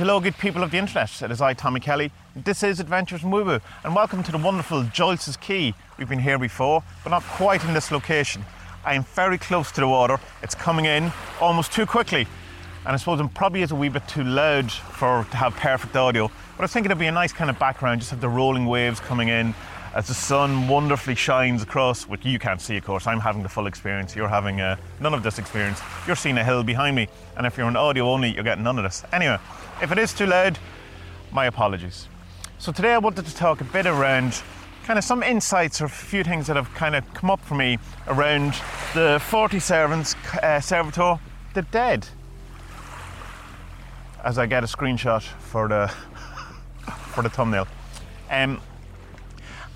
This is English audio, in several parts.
hello, good people of the internet. It is I, Tommy Kelly. This is Adventures in Woo and welcome to the wonderful Joyce's Key. We've been here before, but not quite in this location. I am very close to the water. It's coming in almost too quickly, and I suppose it probably is a wee bit too loud for to have perfect audio. But I thinking it'd be a nice kind of background, just have the rolling waves coming in as the sun wonderfully shines across, which you can't see, of course. I'm having the full experience. You're having uh, none of this experience. You're seeing a hill behind me, and if you're on audio only, you're getting none of this. Anyway, if it is too loud, my apologies. So today I wanted to talk a bit around kind of some insights or a few things that have kind of come up for me around the 40 servants uh, servitor, the dead. As I get a screenshot for the for the thumbnail. Um,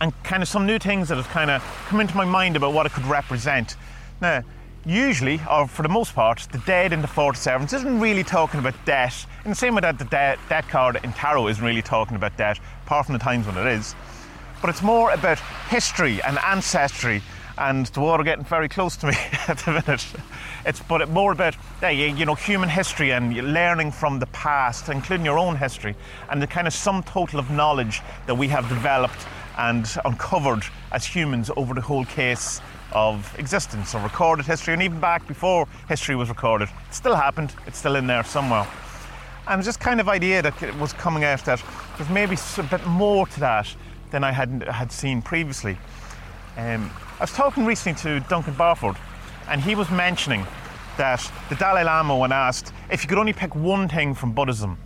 and kind of some new things that have kind of come into my mind about what it could represent. Now, usually, or for the most part, the dead in the 47s isn't really talking about death. In the same way that the death, death card in tarot isn't really talking about death, apart from the times when it is. But it's more about history and ancestry and the water getting very close to me at the minute. It's but more about you know human history and learning from the past, including your own history, and the kind of sum total of knowledge that we have developed and uncovered as humans over the whole case of existence, of recorded history, and even back before history was recorded. It still happened, it's still in there somewhere. And just kind of idea that was coming out that there's maybe a bit more to that than I had, had seen previously. Um, I was talking recently to Duncan Barford, and he was mentioning that the Dalai Lama, when asked if you could only pick one thing from Buddhism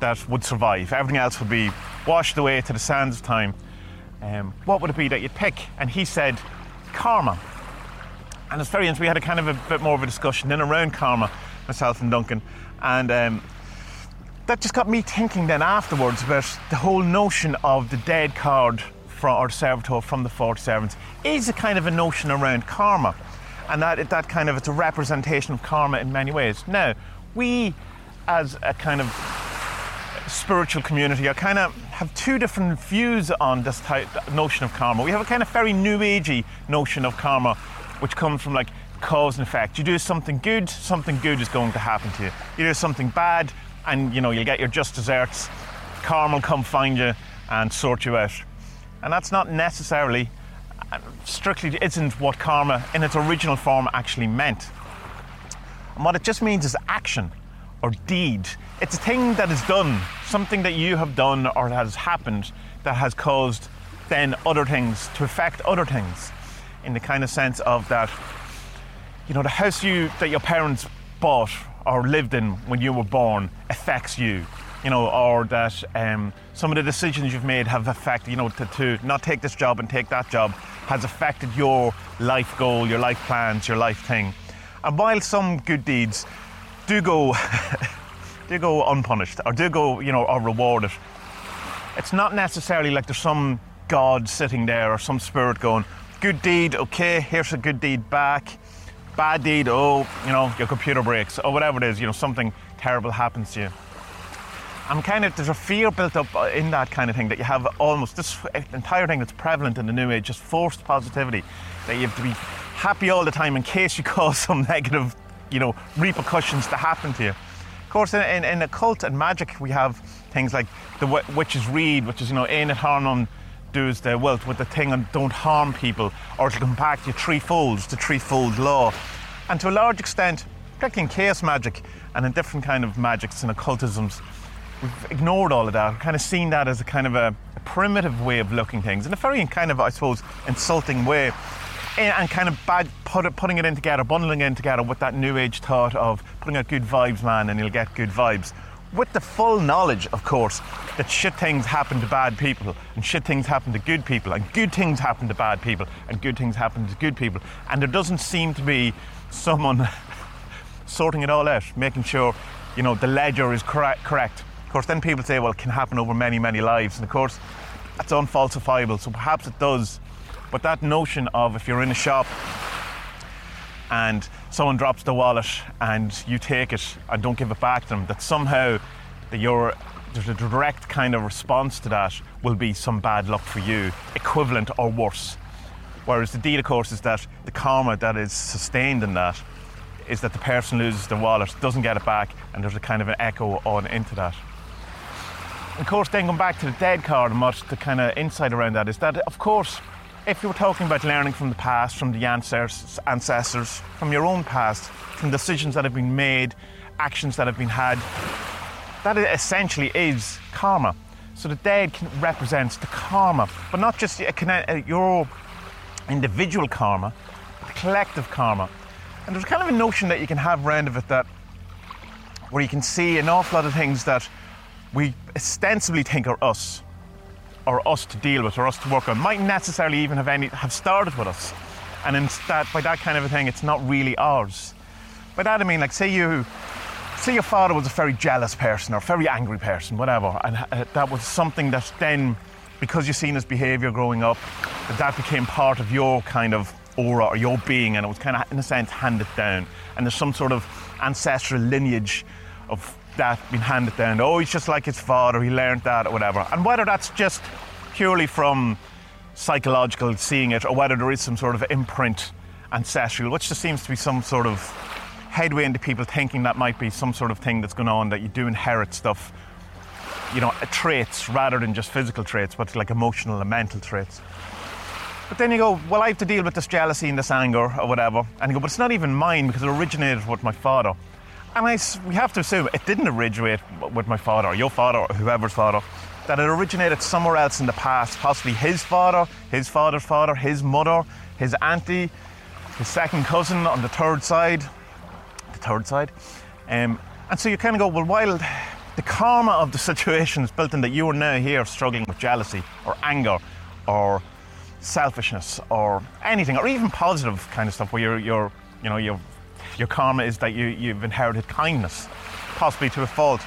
that would survive, everything else would be washed away to the sands of time, um, what would it be that you'd pick? And he said, karma. And it's very interesting. We had a kind of a bit more of a discussion then around karma, myself and Duncan. And um, that just got me thinking then afterwards about the whole notion of the dead card from, or servitor from the 47s is a kind of a notion around karma. And that, that kind of, it's a representation of karma in many ways. Now, we as a kind of spiritual community are kind of have two different views on this type, notion of karma. We have a kind of very new agey notion of karma, which comes from like cause and effect. You do something good, something good is going to happen to you. You do something bad, and you know you'll get your just desserts. Karma will come find you and sort you out. And that's not necessarily, uh, strictly isn't what karma in its original form actually meant. And what it just means is action or deed. It's a thing that is done, something that you have done or has happened that has caused then other things to affect other things. In the kind of sense of that you know the house you that your parents bought or lived in when you were born affects you you know or that um, some of the decisions you've made have affected you know to, to not take this job and take that job has affected your life goal your life plans your life thing. And while some good deeds do go do go unpunished or do go you know or rewarded it's not necessarily like there's some god sitting there or some spirit going good deed okay here's a good deed back. Bad deed oh you know your computer breaks or whatever it is you know something terrible happens to you. I'm kind of there's a fear built up uh, in that kind of thing that you have almost this entire thing that's prevalent in the new age just forced positivity that you have to be happy all the time in case you cause some negative you know, repercussions to happen to you. Of course, in, in, in occult and magic, we have things like the witch's Rede, which is, you know, Ein et Harmon does the wealth with the thing on don't harm people, or to come back to three folds, the threefold law. And to a large extent, particularly in chaos magic and in different kind of magics and occultisms, we've ignored all of that. We've kind of seen that as a kind of a, a primitive way of looking things, in a very kind of, I suppose, insulting way Eh, and kind of bad, put putting it in together, bundling it in together with that new age thought of putting out good vibes, man, and you'll get good vibes. With the full knowledge, of course, that shit things happen to bad people and shit things happen to good people and good things happen to bad people and good things happen to good people. And there doesn't seem to be someone sorting it all out, making sure, you know, the ledger is correct. Of course, then people say, well, it can happen over many, many lives. And of course, that's unfalsifiable. So perhaps it does but that notion of if you're in a shop and someone drops the wallet and you take it and don't give it back to them, that somehow that you're there's a direct kind of response to that will be some bad luck for you, equivalent or worse. Whereas the deed, of course, is that the karma that is sustained in that is that the person loses their wallet, doesn't get it back, and there's a kind of an echo on into that. of course, then going back to the dead card what the kind of insight around that is that, of course, if you were talking about learning from the past, from the ancestors, from your own past, from decisions that have been made, actions that have been had, that essentially is karma. So the dead represents the karma, but not just your individual karma, but the collective karma. And there's kind of a notion that you can have around of it that where you can see an awful lot of things that we ostensibly think are us, or us to deal with, or us to work on, might necessarily even have any have started with us. And in that, by that kind of a thing, it's not really ours. By that I mean, like, say you, say your father was a very jealous person or a very angry person, whatever, and uh, that was something that then, because you've seen his behaviour growing up, that that became part of your kind of aura or your being, and it was kind of, in a sense, handed down. And there's some sort of ancestral lineage of that being handed down. Oh, he's just like his father, he learned that or whatever. And whether that's just purely from psychological seeing it or whether there is some sort of imprint ancestral, which just seems to be some sort of headway into people thinking that might be some sort of thing that's going on, that you do inherit stuff, you know, traits rather than just physical traits, but like emotional and mental traits. But then you go, well, I have to deal with this jealousy and this anger or whatever. And you go, but it's not even mine because it originated with my father. And I, we have to assume it didn't originate with my father, or your father, or whoever's father, that it originated somewhere else in the past, possibly his father, his father's father, his mother, his auntie, his second cousin on the third side, the third side. Um, and so you kind of go, well, while the karma of the situation is built in that you are now here struggling with jealousy or anger or selfishness or anything, or even positive kind of stuff where you're, you're you know, you're your karma is that you, you've inherited kindness, possibly to a fault.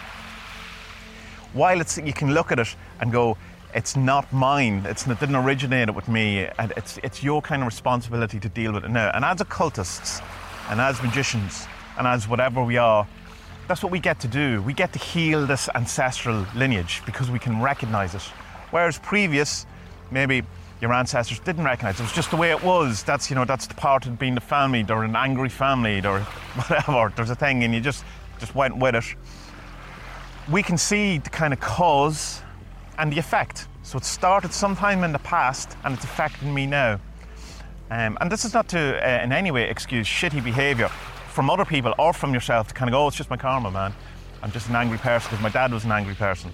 While it's, you can look at it and go, it's not mine, it's, it didn't originate it with me, and it's, it's your kind of responsibility to deal with it now. And as occultists, and as magicians, and as whatever we are, that's what we get to do. We get to heal this ancestral lineage because we can recognize it. Whereas previous, maybe your ancestors didn't recognize. It was just the way it was. That's you know that's the part of being the family. They're an angry family, or whatever. There's a thing, and you just just went with it. We can see the kind of cause and the effect. So it started sometime in the past, and it's affecting me now. Um, and this is not to uh, in any way excuse shitty behaviour from other people or from yourself to kind of go, oh, it's just my karma, man. I'm just an angry person because my dad was an angry person.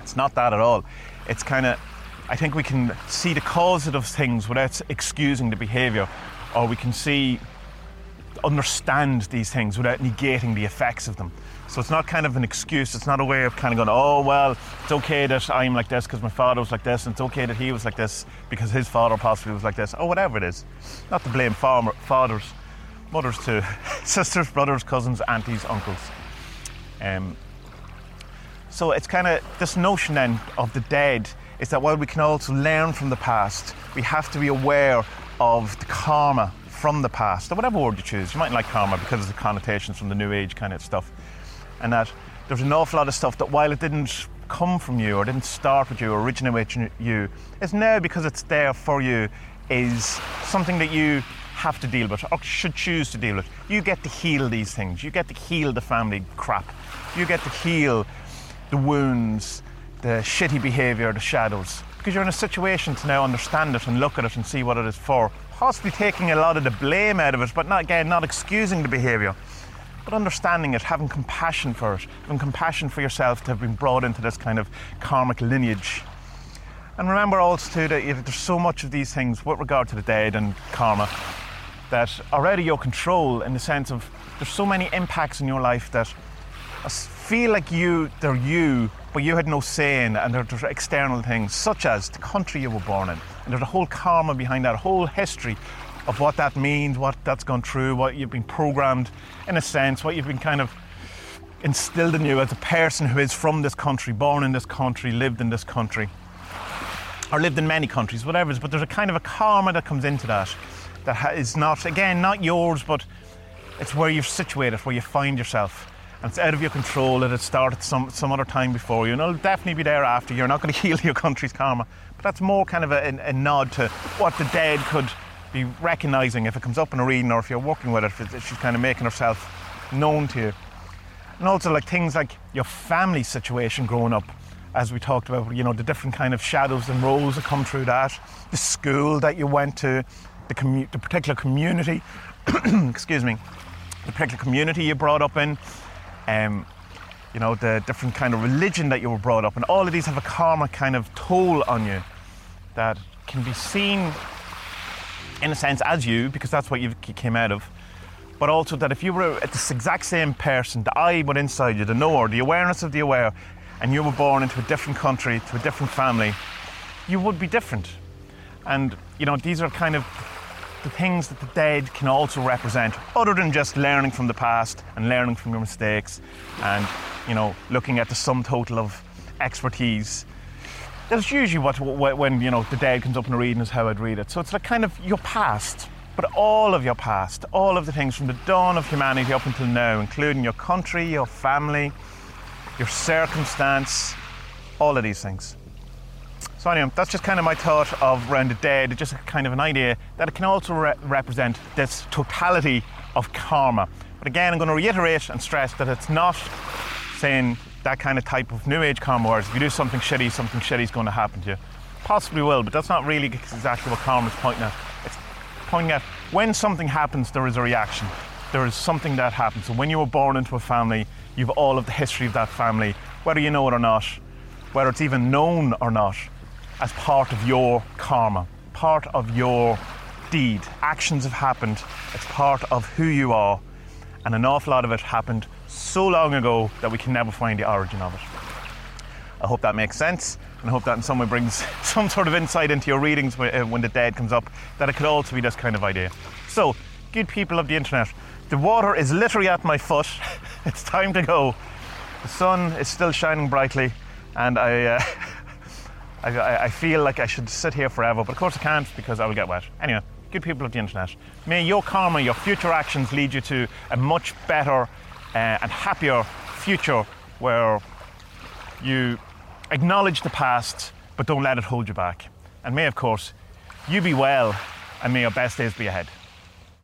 It's not that at all. It's kind of I think we can see the cause of things without excusing the behaviour, or we can see, understand these things without negating the effects of them. So it's not kind of an excuse, it's not a way of kind of going, oh, well, it's okay that I'm like this because my father was like this, and it's okay that he was like this because his father possibly was like this, or whatever it is. Not to blame farmer, fathers, mothers too, sisters, brothers, cousins, aunties, uncles. Um, so it's kind of this notion then of the dead is that while we can also learn from the past, we have to be aware of the karma from the past, or whatever word you choose. You might like karma because of the connotations from the New Age kind of stuff. And that there's an awful lot of stuff that while it didn't come from you or didn't start with you or originate with you, is now because it's there for you, is something that you have to deal with or should choose to deal with. You get to heal these things. You get to heal the family crap. You get to heal the wounds the shitty behaviour, the shadows, because you're in a situation to now understand it and look at it and see what it is for. Possibly taking a lot of the blame out of it, but not again, not excusing the behaviour, but understanding it, having compassion for it, having compassion for yourself to have been brought into this kind of karmic lineage. And remember also too that there's so much of these things with regard to the dead and karma that are out of your control in the sense of there's so many impacts in your life that feel like you, they're you, but you had no say in, and there's external things such as the country you were born in, and there's a whole karma behind that, a whole history of what that means, what that's gone through, what you've been programmed, in a sense, what you've been kind of instilled in you as a person who is from this country, born in this country, lived in this country, or lived in many countries, whatever it. But there's a kind of a karma that comes into that, that is not, again, not yours, but it's where you're situated, where you find yourself and it's out of your control. It had started some, some other time before you, and it'll definitely be there after. You're not going to heal your country's karma. But that's more kind of a, a, nod to what the dead could be recognizing if it comes up in a reading or if you're working with it, if she's kind of making herself known to you. And also, like things like your family situation growing up as we talked about, you know, the different kind of shadows and roles that come through that, the school that you went to, the, commu- the particular community, excuse me, the particular community you brought up in, um, you know, the different kind of religion that you were brought up in. All of these have a karma kind of toll on you that can be seen, in a sense, as you, because that's what you came out of. But also that if you were this exact same person, the I went inside you, the knower, the awareness of the aware, and you were born into a different country, to a different family, you would be different. And, you know, these are kind of the things that the dead can also represent, other than just learning from the past and learning from your mistakes and, you know, looking at the sum total of expertise. That's usually what, when, you know, the dead comes up in a reading is how I'd read it. So it's like kind of your past, but all of your past, all of the things from the dawn of humanity up until now, including your country, your family, your circumstance, all of these things. So anyway, that's just kind of my thought of around the dead, just kind of an idea that it can also re- represent this totality of karma. But again, I'm going to reiterate and stress that it's not saying that kind of type of new age karma, whereas if you do something shitty, something shitty is going to happen to you. Possibly will, but that's not really exactly what karma is pointing at. It's pointing at when something happens, there is a reaction. There is something that happens. So when you were born into a family, you've all of the history of that family, whether you know it or not, whether it's even known or not as part of your karma, part of your deed. Actions have happened, it's part of who you are, and an awful lot of it happened so long ago that we can never find the origin of it. I hope that makes sense, and I hope that in some way brings some sort of insight into your readings uh, when the dead comes up, that it could also be this kind of idea. So, good people of the internet, the water is literally at my foot. it's time to go. The sun is still shining brightly, and I. Uh, I, I, feel like I should sit here forever, but of course I can't because I will get wet. Anyway, good people of the internet, may your karma, your future actions lead you to a much better uh, and happier future where you acknowledge the past but don't let it hold you back. And may, of course, you be well and may your best days be ahead.